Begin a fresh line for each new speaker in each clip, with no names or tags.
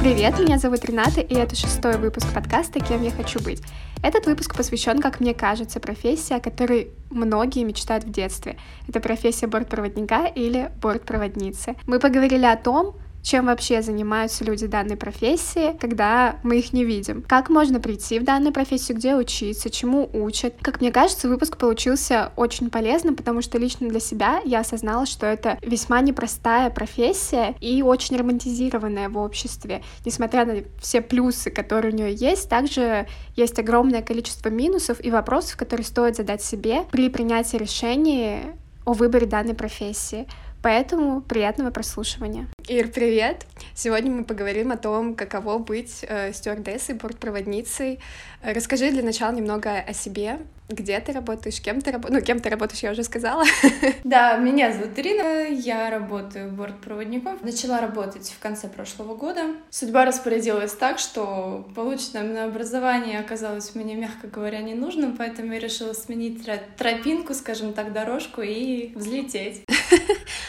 Привет, меня зовут Рената, и это шестой выпуск подкаста «Кем я хочу быть». Этот выпуск посвящен, как мне кажется, профессии, о которой многие мечтают в детстве. Это профессия бортпроводника или бортпроводницы. Мы поговорили о том, чем вообще занимаются люди данной профессии, когда мы их не видим. Как можно прийти в данную профессию, где учиться, чему учат. Как мне кажется, выпуск получился очень полезным, потому что лично для себя я осознала, что это весьма непростая профессия и очень романтизированная в обществе. Несмотря на все плюсы, которые у нее есть, также есть огромное количество минусов и вопросов, которые стоит задать себе при принятии решения о выборе данной профессии. Поэтому приятного прослушивания. Ир, привет! Сегодня мы поговорим о том, каково быть э, стюардессой, бортпроводницей. Расскажи для начала немного о себе, где ты работаешь, кем ты работаешь. Ну, кем ты работаешь, я уже сказала.
Да, меня зовут Ирина, я работаю бортпроводником. Начала работать в конце прошлого года. Судьба распорядилась так, что полученное образование оказалось мне, мягко говоря, не нужным, поэтому я решила сменить тропинку, скажем так, дорожку и взлететь.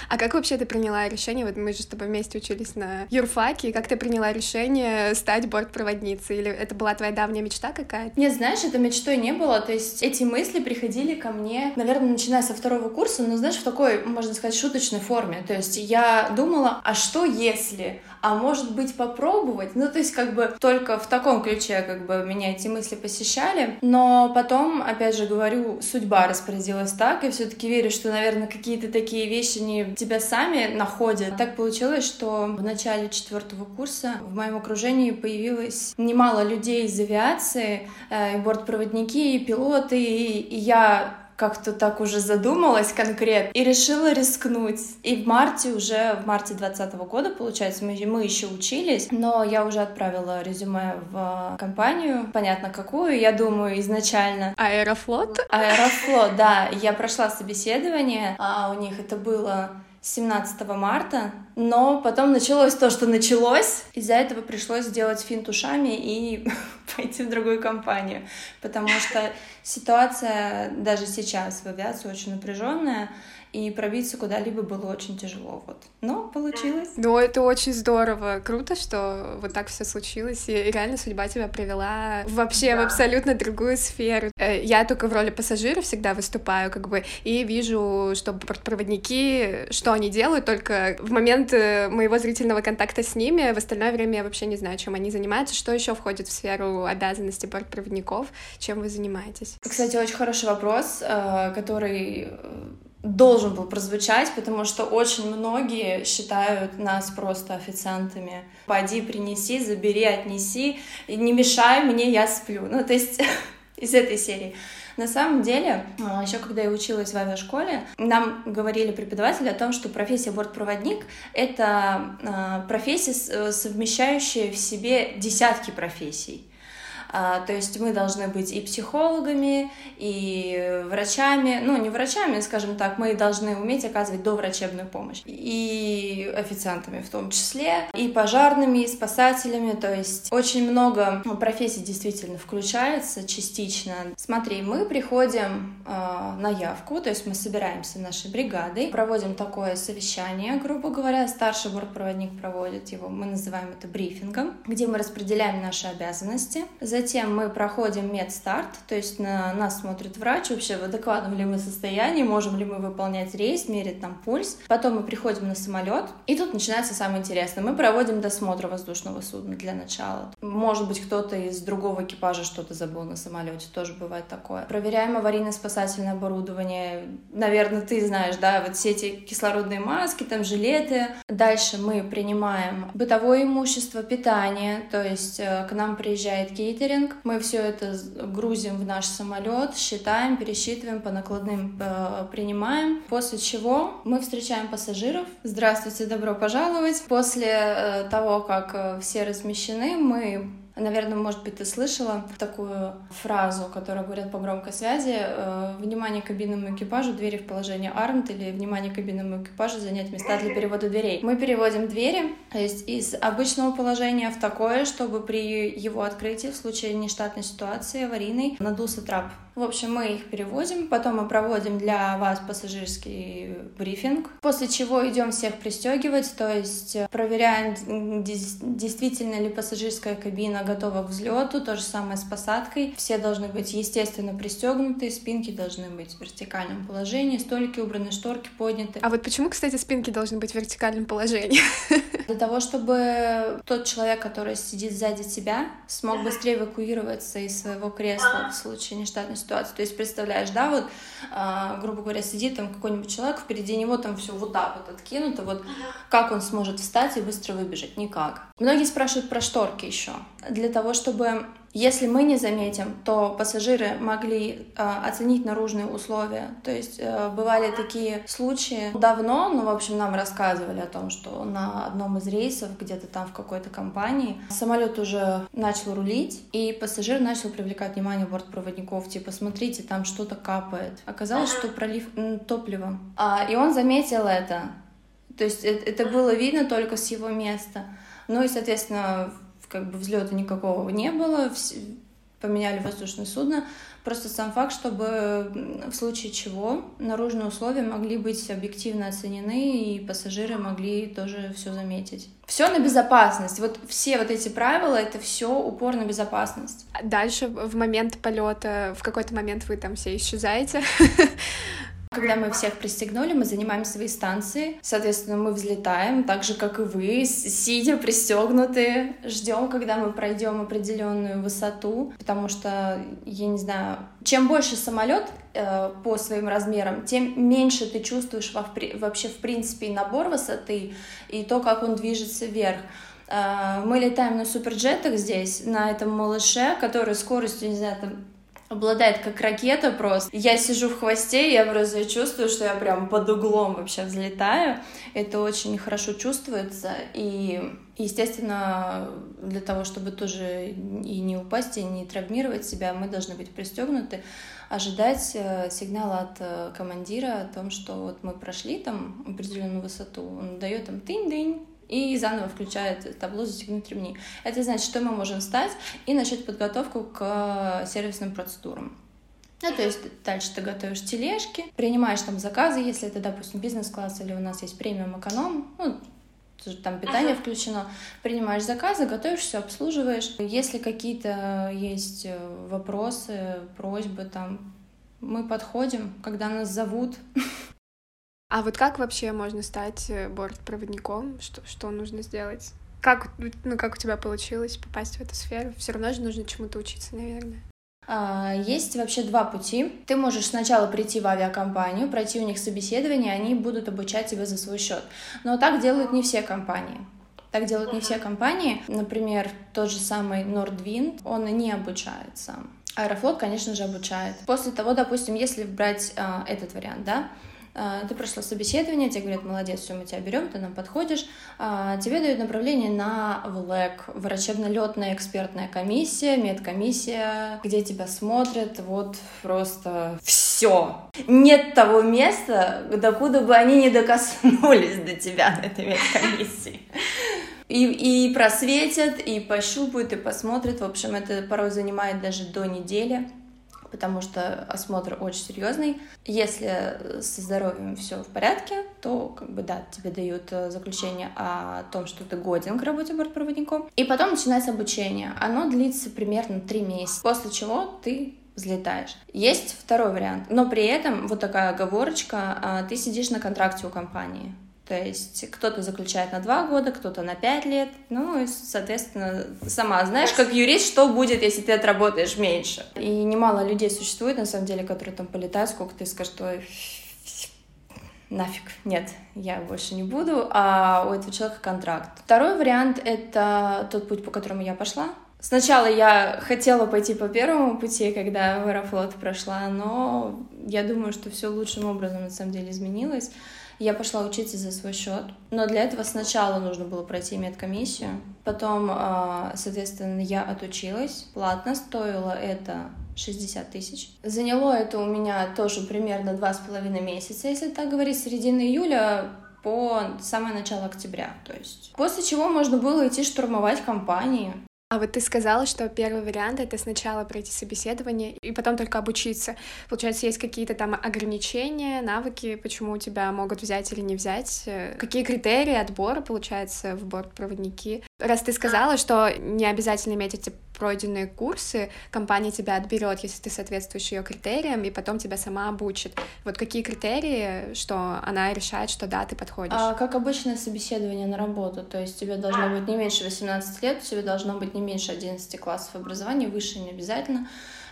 А как вообще ты приняла решение? Вот мы же с тобой вместе учились на юрфаке. Как ты приняла решение стать бортпроводницей? Или это была твоя давняя мечта какая-то?
Нет, знаешь, это мечтой не было. То есть эти мысли приходили ко мне, наверное, начиная со второго курса, но, знаешь, в такой, можно сказать, шуточной форме. То есть я думала, а что если? А может быть попробовать? Ну, то есть как бы только в таком ключе как бы меня эти мысли посещали. Но потом, опять же говорю, судьба распорядилась так, и все таки верю, что, наверное, какие-то такие вещи не тебя сами находят. Так получилось, что в начале четвертого курса в моем окружении появилось немало людей из авиации, э, бортпроводники, пилоты, и я как-то так уже задумалась конкретно и решила рискнуть. И в марте уже, в марте 2020 года, получается, мы, мы еще учились, но я уже отправила резюме в компанию, понятно какую, я думаю, изначально.
Аэрофлот?
Аэрофлот, да. Я прошла собеседование, а у них это было 17 марта, но потом началось то, что началось. Из-за этого пришлось сделать финт ушами и пойти в другую компанию, потому что ситуация даже сейчас в авиации очень напряженная, и пробиться куда-либо было очень тяжело, вот. Но получилось.
Ну, это очень здорово, круто, что вот так все случилось, и реально судьба тебя привела вообще да. в абсолютно другую сферу. Э, я только в роли пассажира всегда выступаю, как бы, и вижу, что проводники, что они делают, только в момент э, моего зрительного контакта с ними, в остальное время я вообще не знаю, чем они занимаются, что еще входит в сферу обязанностей бортпроводников, чем вы занимаетесь.
Кстати, очень хороший вопрос, э, который должен был прозвучать, потому что очень многие считают нас просто официантами. Пойди, принеси, забери, отнеси, не мешай мне, я сплю. Ну, то есть из этой серии. На самом деле, а, еще когда я училась в авиашколе, нам говорили преподаватели о том, что профессия бортпроводник — это а, профессия, совмещающая в себе десятки профессий. А, то есть мы должны быть и психологами, и врачами, ну не врачами, скажем так, мы должны уметь оказывать доврачебную помощь. И официантами в том числе, и пожарными, и спасателями, то есть очень много профессий действительно включается частично. Смотри, мы приходим э, на явку, то есть мы собираемся нашей бригадой, проводим такое совещание, грубо говоря, старший бортпроводник проводит его, мы называем это брифингом, где мы распределяем наши обязанности. За Затем мы проходим медстарт, то есть на нас смотрит врач, вообще в адекватном ли мы состоянии, можем ли мы выполнять рейс, мерить там пульс. Потом мы приходим на самолет, и тут начинается самое интересное. Мы проводим досмотр воздушного судна для начала. Может быть, кто-то из другого экипажа что-то забыл на самолете, тоже бывает такое. Проверяем аварийно-спасательное оборудование. Наверное, ты знаешь, да, вот все эти кислородные маски, там жилеты. Дальше мы принимаем бытовое имущество, питание, то есть э, к нам приезжает кейтер, кейтеринг. Мы все это грузим в наш самолет, считаем, пересчитываем, по накладным э, принимаем. После чего мы встречаем пассажиров. Здравствуйте, добро пожаловать. После э, того, как э, все размещены, мы Наверное, может быть, ты слышала такую фразу, которую говорят по громкой связи. Э, внимание кабинному экипажу, двери в положении армт или внимание кабинному экипажу занять места для перевода дверей. Мы переводим двери, то есть из обычного положения в такое, чтобы при его открытии в случае нештатной ситуации аварийной надулся трап В общем, мы их перевозим, потом мы проводим для вас пассажирский брифинг, после чего идем всех пристегивать, то есть э, проверяем, действительно ли пассажирская кабина готова к взлету, то же самое с посадкой. Все должны быть, естественно, пристегнуты, спинки должны быть в вертикальном положении, столики убраны, шторки подняты.
А вот почему, кстати, спинки должны быть в вертикальном положении?
Для того, чтобы тот человек, который сидит сзади тебя, смог быстрее эвакуироваться из своего кресла в случае нештатной ситуации. То есть, представляешь, да, вот, э, грубо говоря, сидит там какой-нибудь человек, впереди него там все вот так вот откинуто, вот как он сможет встать и быстро выбежать? Никак. Многие спрашивают про шторки еще. Для того, чтобы если мы не заметим, то пассажиры могли э, оценить наружные условия. То есть э, бывали такие случаи давно, ну, в общем, нам рассказывали о том, что на одном из рейсов, где-то там в какой-то компании, самолет уже начал рулить, и пассажир начал привлекать внимание бортпроводников, типа, смотрите, там что-то капает. Оказалось, что пролив топлива. А, и он заметил это. То есть это, это было видно только с его места. Ну и, соответственно, как бы взлета никакого не было, поменяли воздушное судно. Просто сам факт, чтобы в случае чего наружные условия могли быть объективно оценены, и пассажиры могли тоже все заметить. Все на безопасность. Вот все вот эти правила это все упор на безопасность.
Дальше в момент полета, в какой-то момент вы там все исчезаете.
Когда мы всех пристегнули, мы занимаем свои станции. Соответственно, мы взлетаем, так же, как и вы, сидя пристегнутые, ждем, когда мы пройдем определенную высоту, потому что, я не знаю, чем больше самолет э, по своим размерам, тем меньше ты чувствуешь во, вообще, в принципе, набор высоты и то, как он движется вверх. Э, мы летаем на суперджетах здесь, на этом малыше, который скоростью, не знаю, там обладает как ракета просто. Я сижу в хвосте, я просто чувствую, что я прям под углом вообще взлетаю. Это очень хорошо чувствуется. И, естественно, для того, чтобы тоже и не упасть, и не травмировать себя, мы должны быть пристегнуты, ожидать э, сигнала от э, командира о том, что вот мы прошли там определенную высоту. Он дает там тынь-дынь, и заново включает табло «Застегнуть ремни». Это значит, что мы можем встать и начать подготовку к сервисным процедурам. Ну, то есть дальше ты готовишь тележки, принимаешь там заказы, если это, допустим, бизнес-класс или у нас есть премиум эконом, ну, там питание ага. включено, принимаешь заказы, готовишь все, обслуживаешь. Если какие-то есть э, вопросы, просьбы, там, мы подходим, когда нас зовут,
А вот как вообще можно стать э, бортпроводником? Что, что нужно сделать? Как, ну, как у тебя получилось попасть в эту сферу? Все равно же нужно чему-то учиться, наверное.
А, есть вообще два пути. Ты можешь сначала прийти в авиакомпанию, пройти у них собеседование, они будут обучать тебя за свой счет. Но так делают не все компании. Так делают не все компании. Например, тот же самый Nordwind, он не обучается. Аэрофлот, конечно же, обучает. После того, допустим, если брать а, этот вариант, да, ты прошла собеседование, тебе говорят, молодец, все, мы тебя берем, ты нам подходишь, а, тебе дают направление на ВЛЭК, врачебно-летная экспертная комиссия, медкомиссия, где тебя смотрят, вот просто все. Нет того места, докуда бы они не докоснулись до тебя на этой медкомиссии. И, и просветят, и пощупают, и посмотрят. В общем, это порой занимает даже до недели потому что осмотр очень серьезный. Если со здоровьем все в порядке, то как бы да, тебе дают э, заключение о том, что ты годен к работе бортпроводником. И потом начинается обучение. Оно длится примерно три месяца, после чего ты взлетаешь. Есть второй вариант, но при этом вот такая оговорочка, а, ты сидишь на контракте у компании. То есть кто-то заключает на два года, кто-то на пять лет. Ну, и, соответственно, сама знаешь, как юрист, что будет, если ты отработаешь меньше. И немало людей существует, на самом деле, которые там полетают, сколько ты скажешь, что нафиг, нет, я больше не буду, а у этого человека контракт. Второй вариант — это тот путь, по которому я пошла. Сначала я хотела пойти по первому пути, когда в Аэрофлот прошла, но я думаю, что все лучшим образом на самом деле изменилось. Я пошла учиться за свой счет, но для этого сначала нужно было пройти медкомиссию. Потом, а, соответственно, я отучилась. Платно стоило это 60 тысяч. Заняло это у меня тоже примерно два с половиной месяца, если так говорить, середины июля по самое начало октября, то есть. После чего можно было идти штурмовать компании.
А вот ты сказала, что первый вариант — это сначала пройти собеседование и потом только обучиться. Получается, есть какие-то там ограничения, навыки, почему тебя могут взять или не взять? Какие критерии отбора, получается, в бортпроводники? Раз ты сказала, что не обязательно иметь эти пройденные курсы, компания тебя отберет, если ты соответствуешь ее критериям, и потом тебя сама обучит. Вот какие критерии, что она решает, что да, ты подходишь?
А, как обычное собеседование на работу, то есть тебе должно быть не меньше 18 лет, тебе должно быть не меньше 11 классов образования, выше не обязательно.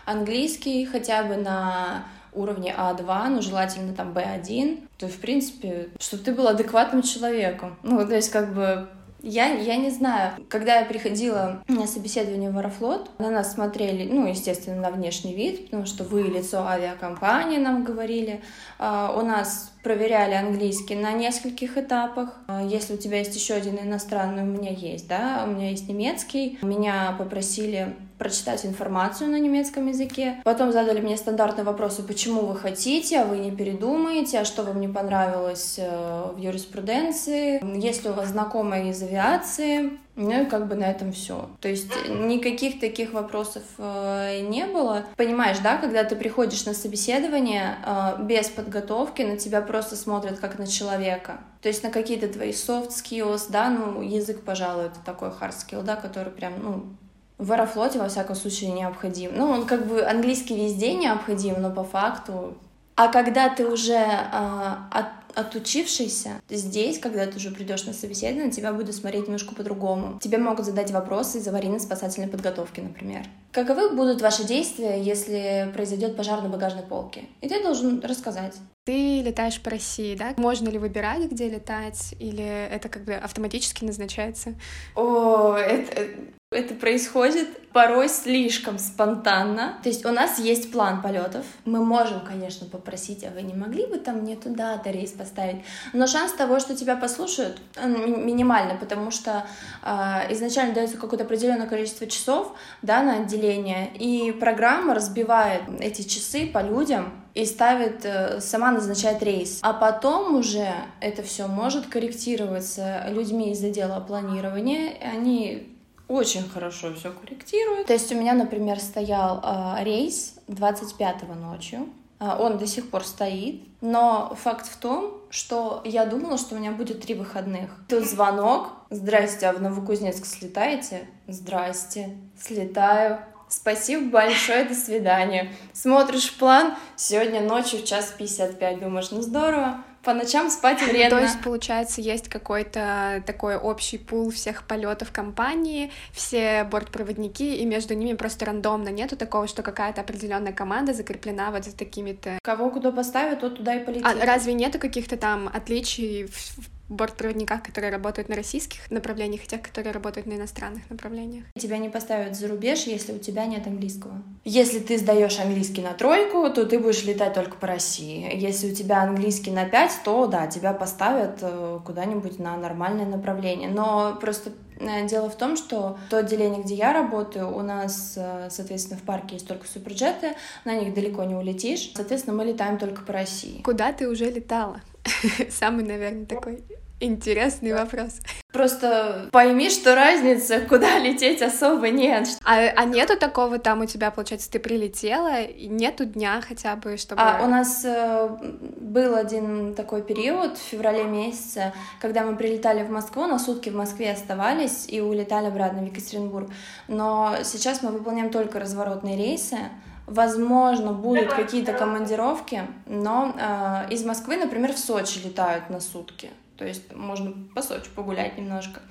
Английский хотя бы на уровне А2, ну, желательно там Б1, то, в принципе, чтобы ты был адекватным человеком. Ну, то есть, как бы, я, я не знаю. Когда я приходила на собеседование в Аэрофлот, на нас смотрели, ну, естественно, на внешний вид, потому что вы лицо авиакомпании, нам говорили. Uh, у нас проверяли английский на нескольких этапах. Uh, если у тебя есть еще один иностранный, у меня есть, да, у меня есть немецкий. Меня попросили прочитать информацию на немецком языке. Потом задали мне стандартные вопросы, почему вы хотите, а вы не передумаете, а что вам не понравилось э, в юриспруденции, есть ли у вас знакомые из авиации, ну и как бы на этом все. То есть никаких таких вопросов э, не было. Понимаешь, да, когда ты приходишь на собеседование э, без подготовки, на тебя просто смотрят как на человека. То есть на какие-то твои soft skills, да, ну язык, пожалуй, это такой hard skill, да, который прям, ну, в Аэрофлоте, во всяком случае, необходим. Ну, он как бы английский везде необходим, но по факту... А когда ты уже а, от, отучившийся, здесь, когда ты уже придешь на собеседование, тебя будут смотреть немножко по-другому. Тебе могут задать вопросы из аварийно-спасательной подготовки, например. Каковы будут ваши действия, если произойдет пожар на багажной полке? И ты должен рассказать.
Ты летаешь по России, да? Можно ли выбирать, где летать, или это как бы автоматически назначается?
О, это, это происходит порой слишком спонтанно. То есть у нас есть план полетов. Мы можем, конечно, попросить, а вы не могли бы там мне туда-то рейс поставить? Но шанс того, что тебя послушают, минимальный, потому что э, изначально дается какое-то определенное количество часов да, на отделение, и программа разбивает эти часы по людям, и ставит, э, сама назначает рейс. А потом уже это все может корректироваться людьми из отдела планирования. Они очень хорошо все корректирует. То есть у меня, например, стоял э, рейс 25-го ночью. Э, он до сих пор стоит. Но факт в том, что я думала, что у меня будет три выходных. Тут звонок. Здрасте, а в Новокузнецк слетаете? Здрасте. Слетаю. Спасибо большое, до свидания. Смотришь план, сегодня ночью в час 55, думаешь, ну здорово по ночам спать вредно.
То есть, получается, есть какой-то такой общий пул всех полетов компании, все бортпроводники, и между ними просто рандомно нету такого, что какая-то определенная команда закреплена вот за такими-то...
Кого куда поставят, тот туда и полетит.
А разве нету каких-то там отличий в бортпроводниках, которые работают на российских направлениях, и тех, которые работают на иностранных направлениях.
Тебя не поставят за рубеж, если у тебя нет английского. Если ты сдаешь английский на тройку, то ты будешь летать только по России. Если у тебя английский на пять, то да, тебя поставят э, куда-нибудь на нормальное направление. Но просто Дело в том, что то отделение, где я работаю, у нас, э, соответственно, в парке есть только суперджеты, на них далеко не улетишь. Соответственно, мы летаем только по России.
Куда ты уже летала? Самый, наверное, такой Интересный вопрос.
Просто пойми, что разницы, куда лететь особо нет.
А, а нету такого там у тебя, получается, ты прилетела, и нету дня хотя бы, чтобы...
А, у нас э, был один такой период в феврале месяце, когда мы прилетали в Москву, на сутки в Москве оставались и улетали обратно в Екатеринбург. Но сейчас мы выполняем только разворотные рейсы, Возможно, будут какие-то командировки, но э, из Москвы, например, в Сочи летают на сутки. То есть можно по Сочи погулять немножко.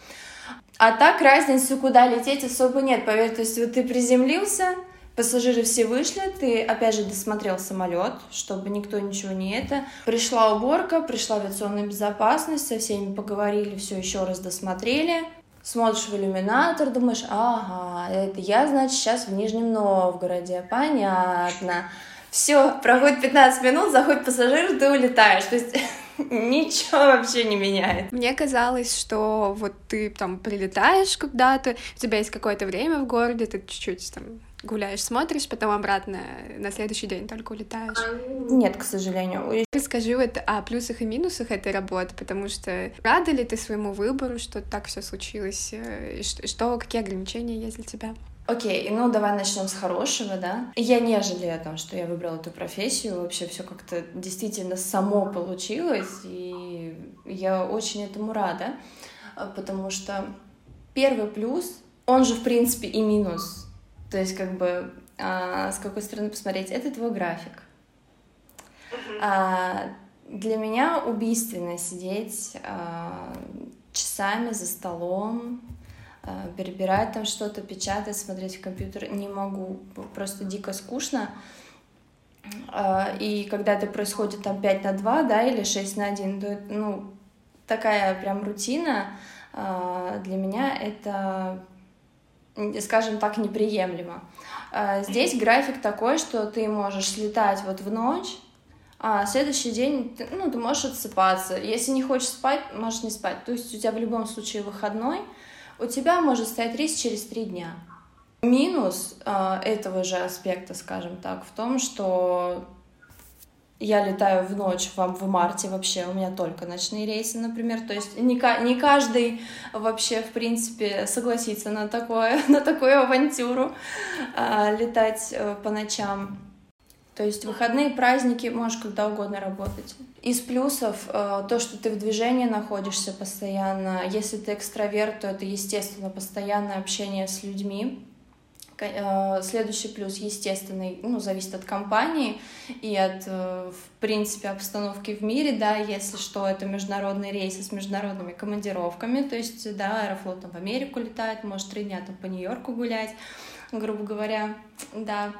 А так разницы, куда лететь, особо нет. Поверь, то есть вот ты приземлился, пассажиры все вышли, ты опять же досмотрел самолет, чтобы никто ничего не это. Пришла уборка, пришла авиационная безопасность, со всеми поговорили, все еще раз досмотрели. Смотришь в иллюминатор, думаешь, ага, это я, значит, сейчас в Нижнем Новгороде, понятно. Все, проходит 15 минут, заходит пассажир, ты улетаешь. То есть ничего вообще не меняет.
Мне казалось, что вот ты там прилетаешь куда-то, у тебя есть какое-то время в городе, ты чуть-чуть там гуляешь, смотришь, потом обратно на следующий день только улетаешь?
Нет, к сожалению.
Расскажи вот о плюсах и минусах этой работы, потому что рада ли ты своему выбору, что так все случилось, э, и что, что какие ограничения есть для тебя?
Окей, ну давай начнем с хорошего, да. Я не жалею о том, что я выбрала эту профессию. Вообще все как-то действительно само получилось, и я очень этому рада, потому что первый плюс, он же в принципе и минус то есть, как бы, а, с какой стороны посмотреть, это твой график. А, для меня убийственно сидеть а, часами за столом, а, перебирать там что-то, печатать, смотреть в компьютер не могу, просто дико скучно. А, и когда это происходит там 5 на 2, да, или 6 на 1, то, ну, такая прям рутина а, для меня это скажем так, неприемлемо. Здесь график такой, что ты можешь слетать вот в ночь, а следующий день, ну, ты можешь отсыпаться. Если не хочешь спать, можешь не спать. То есть у тебя в любом случае выходной, у тебя может стоять рейс через три дня. Минус э, этого же аспекта, скажем так, в том, что я летаю в ночь в, в марте вообще, у меня только ночные рейсы, например, то есть не, не каждый вообще, в принципе, согласится на, такое, на такую авантюру а, летать а, по ночам. То есть выходные, праздники, можешь когда угодно работать. Из плюсов а, то, что ты в движении находишься постоянно. Если ты экстраверт, то это, естественно, постоянное общение с людьми Э, следующий плюс, естественный, ну, зависит от компании и от, э, в принципе, обстановки в мире, да, если что, это международные рейсы с международными командировками, то есть, да, Аэрофлот там в Америку летает, может три дня там по Нью-Йорку гулять, грубо говоря, да,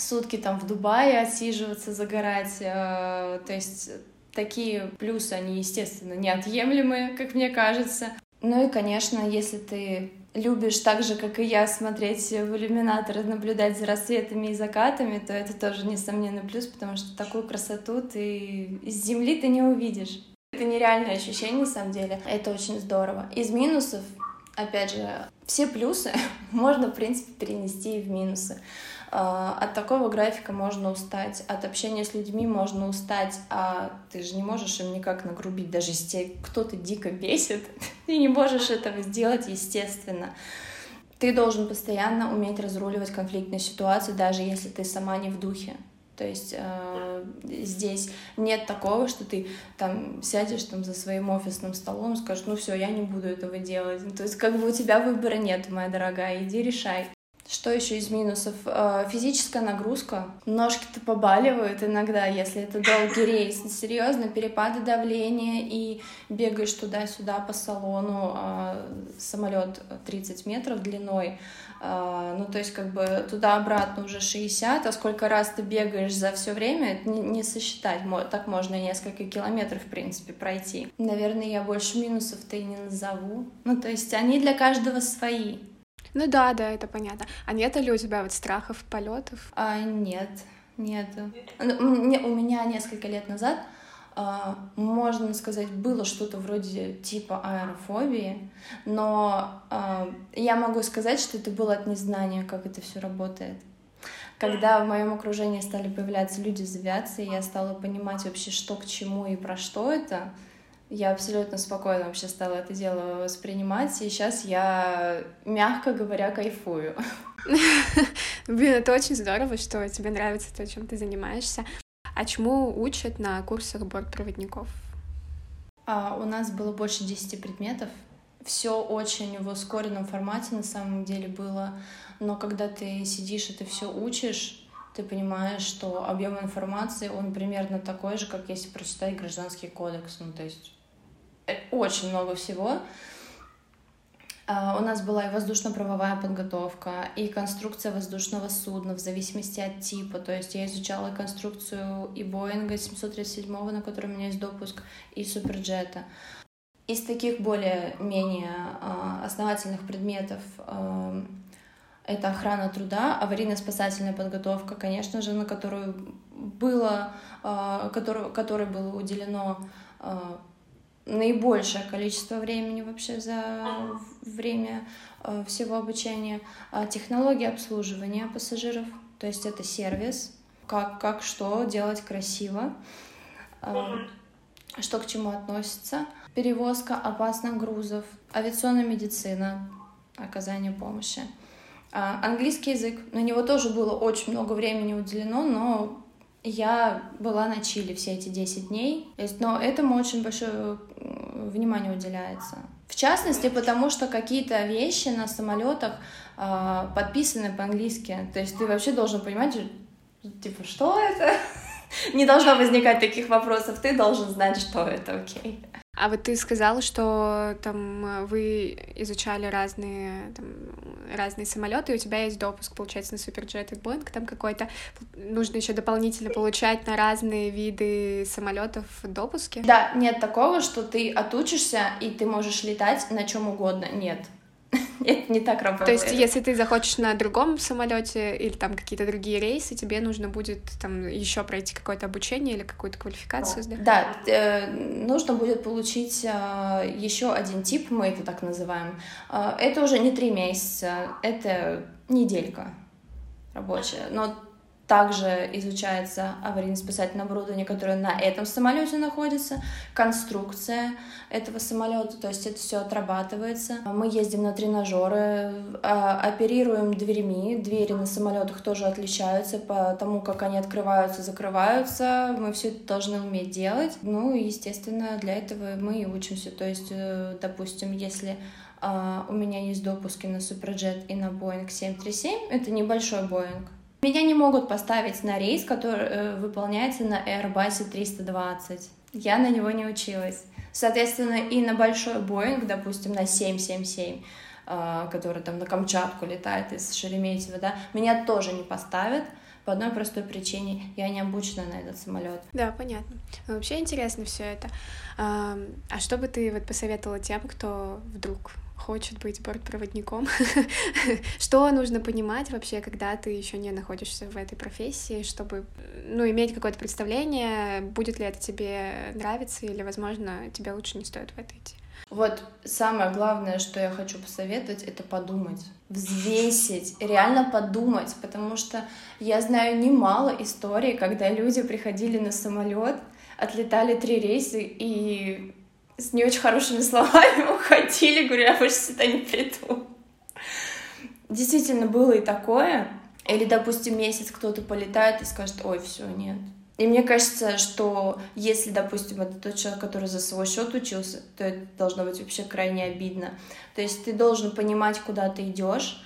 сутки там в Дубае отсиживаться, загорать, э, то есть такие плюсы, они, естественно, неотъемлемые, как мне кажется. Ну и, конечно, если ты любишь так же, как и я, смотреть в иллюминатор и наблюдать за рассветами и закатами, то это тоже несомненный плюс, потому что такую красоту ты из земли ты не увидишь. Это нереальное ощущение, на самом деле. Это очень здорово. Из минусов, опять же, все плюсы можно, в принципе, перенести в минусы. А, от такого графика можно устать, от общения с людьми можно устать, а ты же не можешь им никак нагрубить, даже если кто-то дико бесит, ты не можешь этого сделать, естественно. Ты должен постоянно уметь разруливать конфликтные ситуации, даже если ты сама не в духе. То есть э, здесь нет такого, что ты там сядешь там за своим офисным столом, скажешь, ну все, я не буду этого делать. То есть как бы у тебя выбора нет, моя дорогая, иди решай. Что еще из минусов? Э, физическая нагрузка. Ножки-то побаливают иногда, если это долгий рейс. Серьезно, перепады давления и бегаешь туда-сюда по салону. А, Самолет 30 метров длиной. А, ну, то есть, как бы туда-обратно уже 60, а сколько раз ты бегаешь за все время, это не сосчитать. Так можно несколько километров, в принципе, пройти. Наверное, я больше минусов-то и не назову. Ну, то есть, они для каждого свои.
Ну да, да, это понятно. А нет ли у тебя вот страхов полетов?
А, нет, нет. Ну, у меня несколько лет назад, а, можно сказать, было что-то вроде типа аэрофобии, но а, я могу сказать, что это было от незнания, как это все работает. Когда в моем окружении стали появляться люди из авиации, я стала понимать вообще, что к чему и про что это, я абсолютно спокойно вообще стала это дело воспринимать, и сейчас я, мягко говоря, кайфую.
Блин, это очень здорово, что тебе нравится то, чем ты занимаешься. А чему учат на курсах бортпроводников?
А, у нас было больше 10 предметов. Все очень в ускоренном формате на самом деле было, но когда ты сидишь и ты все учишь, ты понимаешь, что объем информации, он примерно такой же, как если прочитать гражданский кодекс. Ну, то есть очень много всего. А, у нас была и воздушно-правовая подготовка, и конструкция воздушного судна в зависимости от типа. То есть я изучала конструкцию и Боинга 737, на котором у меня есть допуск, и Суперджета. Из таких более-менее а, основательных предметов а, это охрана труда, аварийно-спасательная подготовка, конечно же, на которую было, который, которой было уделено наибольшее количество времени вообще за время всего обучения. Технологии обслуживания пассажиров, то есть это сервис, как, как что делать красиво, что к чему относится. Перевозка опасных грузов, авиационная медицина, оказание помощи. А, английский язык, на него тоже было очень много времени уделено, но я была на Чили все эти 10 дней, но этому очень большое внимание уделяется. В частности, потому что какие-то вещи на самолетах э, подписаны по-английски. То есть ты вообще должен понимать, типа, что это? Не должно возникать таких вопросов, ты должен знать, что это, окей.
А вот ты сказала, что там э, вы изучали разные, там, разные самолеты, и у тебя есть допуск, получается, на Суперджет и Boeing там какой-то. Нужно еще дополнительно получать на разные виды самолетов допуски?
Да, нет такого, что ты отучишься и ты можешь летать на чем угодно. Нет. Это не так работает.
То есть, если ты захочешь на другом самолете или там какие-то другие рейсы, тебе нужно будет там еще пройти какое-то обучение или какую-то квалификацию
сдать? Да, э, нужно будет получить э, еще один тип, мы это так называем. Э, это уже не три месяца, это неделька рабочая. Но также изучается аварийно-спасательное оборудование, которое на этом самолете находится, конструкция этого самолета, то есть это все отрабатывается. Мы ездим на тренажеры, а, оперируем дверьми. Двери на самолетах тоже отличаются по тому, как они открываются, закрываются. Мы все это должны уметь делать. Ну и, естественно, для этого мы и учимся. То есть, э, допустим, если а, у меня есть допуски на Суперджет и на Boeing 737, это небольшой Boeing, меня не могут поставить на рейс, который э, выполняется на Airbus 320. Я на него не училась. Соответственно, и на большой Боинг, допустим, на 777, э, который там на Камчатку летает из Шереметьево, да, меня тоже не поставят по одной простой причине. Я не обучена на этот самолет.
Да, понятно. Ну, вообще интересно все это. А что бы ты вот посоветовала тем, кто вдруг хочет быть бортпроводником. что нужно понимать вообще, когда ты еще не находишься в этой профессии, чтобы, ну, иметь какое-то представление, будет ли это тебе нравиться, или, возможно, тебе лучше не стоит в это идти.
Вот самое главное, что я хочу посоветовать, это подумать, взвесить, реально подумать, потому что я знаю немало историй, когда люди приходили на самолет, отлетали три рейса и с не очень хорошими словами уходили, говорю, я больше сюда не приду. Действительно, было и такое. Или, допустим, месяц кто-то полетает и скажет, ой, все, нет. И мне кажется, что если, допустим, это тот человек, который за свой счет учился, то это должно быть вообще крайне обидно. То есть ты должен понимать, куда ты идешь,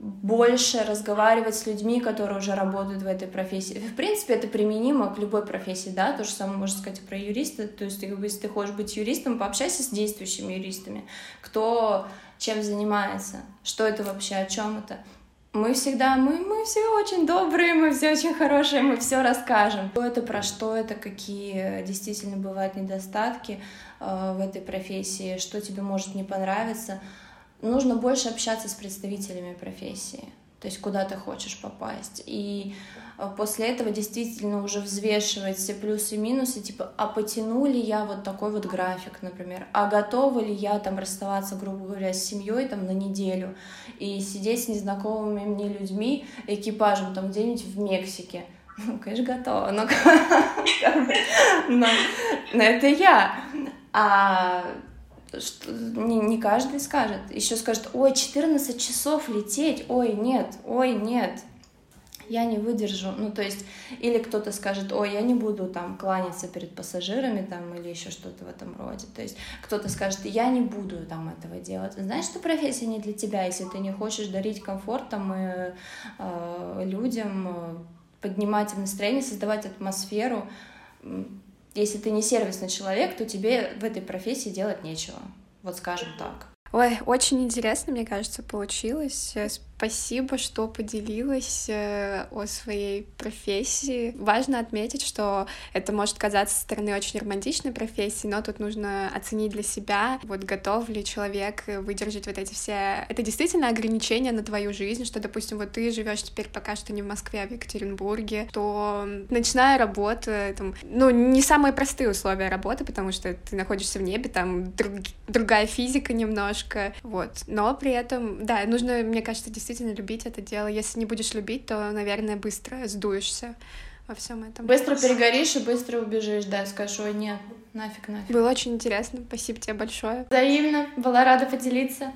больше разговаривать с людьми, которые уже работают в этой профессии. В принципе, это применимо к любой профессии, да, то же самое можно сказать про юриста, то есть если ты хочешь быть юристом, пообщайся с действующими юристами, кто чем занимается, что это вообще, о чем это. Мы всегда, мы, мы все очень добрые, мы все очень хорошие, мы все расскажем. Что это, про что это, какие действительно бывают недостатки э, в этой профессии, что тебе может не понравиться нужно больше общаться с представителями профессии, то есть куда ты хочешь попасть. И э, после этого действительно уже взвешивать все плюсы и минусы, типа, а потяну ли я вот такой вот график, например, а готова ли я там расставаться, грубо говоря, с семьей там на неделю и сидеть с незнакомыми мне людьми, экипажем там где-нибудь в Мексике. Ну, конечно, готова, но, но, но это я. А что не, не каждый скажет. Еще скажет, ой, 14 часов лететь, ой, нет, ой, нет, я не выдержу. Ну, то есть, или кто-то скажет, ой, я не буду там кланяться перед пассажирами там или еще что-то в этом роде. То есть, кто-то скажет, я не буду там этого делать. Знаешь, что профессия не для тебя, если ты не хочешь дарить комфорт там и э, людям, э, поднимать им настроение, создавать атмосферу если ты не сервисный человек, то тебе в этой профессии делать нечего. Вот скажем так.
Ой, очень интересно, мне кажется, получилось. Спасибо, что поделилась э, о своей профессии. Важно отметить, что это может казаться со стороны очень романтичной профессии, но тут нужно оценить для себя, вот готов ли человек выдержать вот эти все... Это действительно ограничения на твою жизнь, что, допустим, вот ты живешь теперь пока что не в Москве, а в Екатеринбурге, то начиная работу, там, ну, не самые простые условия работы, потому что ты находишься в небе, там друг, другая физика немножко, вот. Но при этом, да, нужно, мне кажется, действительно действительно любить это дело. Если не будешь любить, то, наверное, быстро сдуешься во всем этом.
Быстро перегоришь и быстро убежишь, да, ой, нет, нафиг, нафиг.
Было очень интересно, спасибо тебе большое.
Взаимно, была рада поделиться.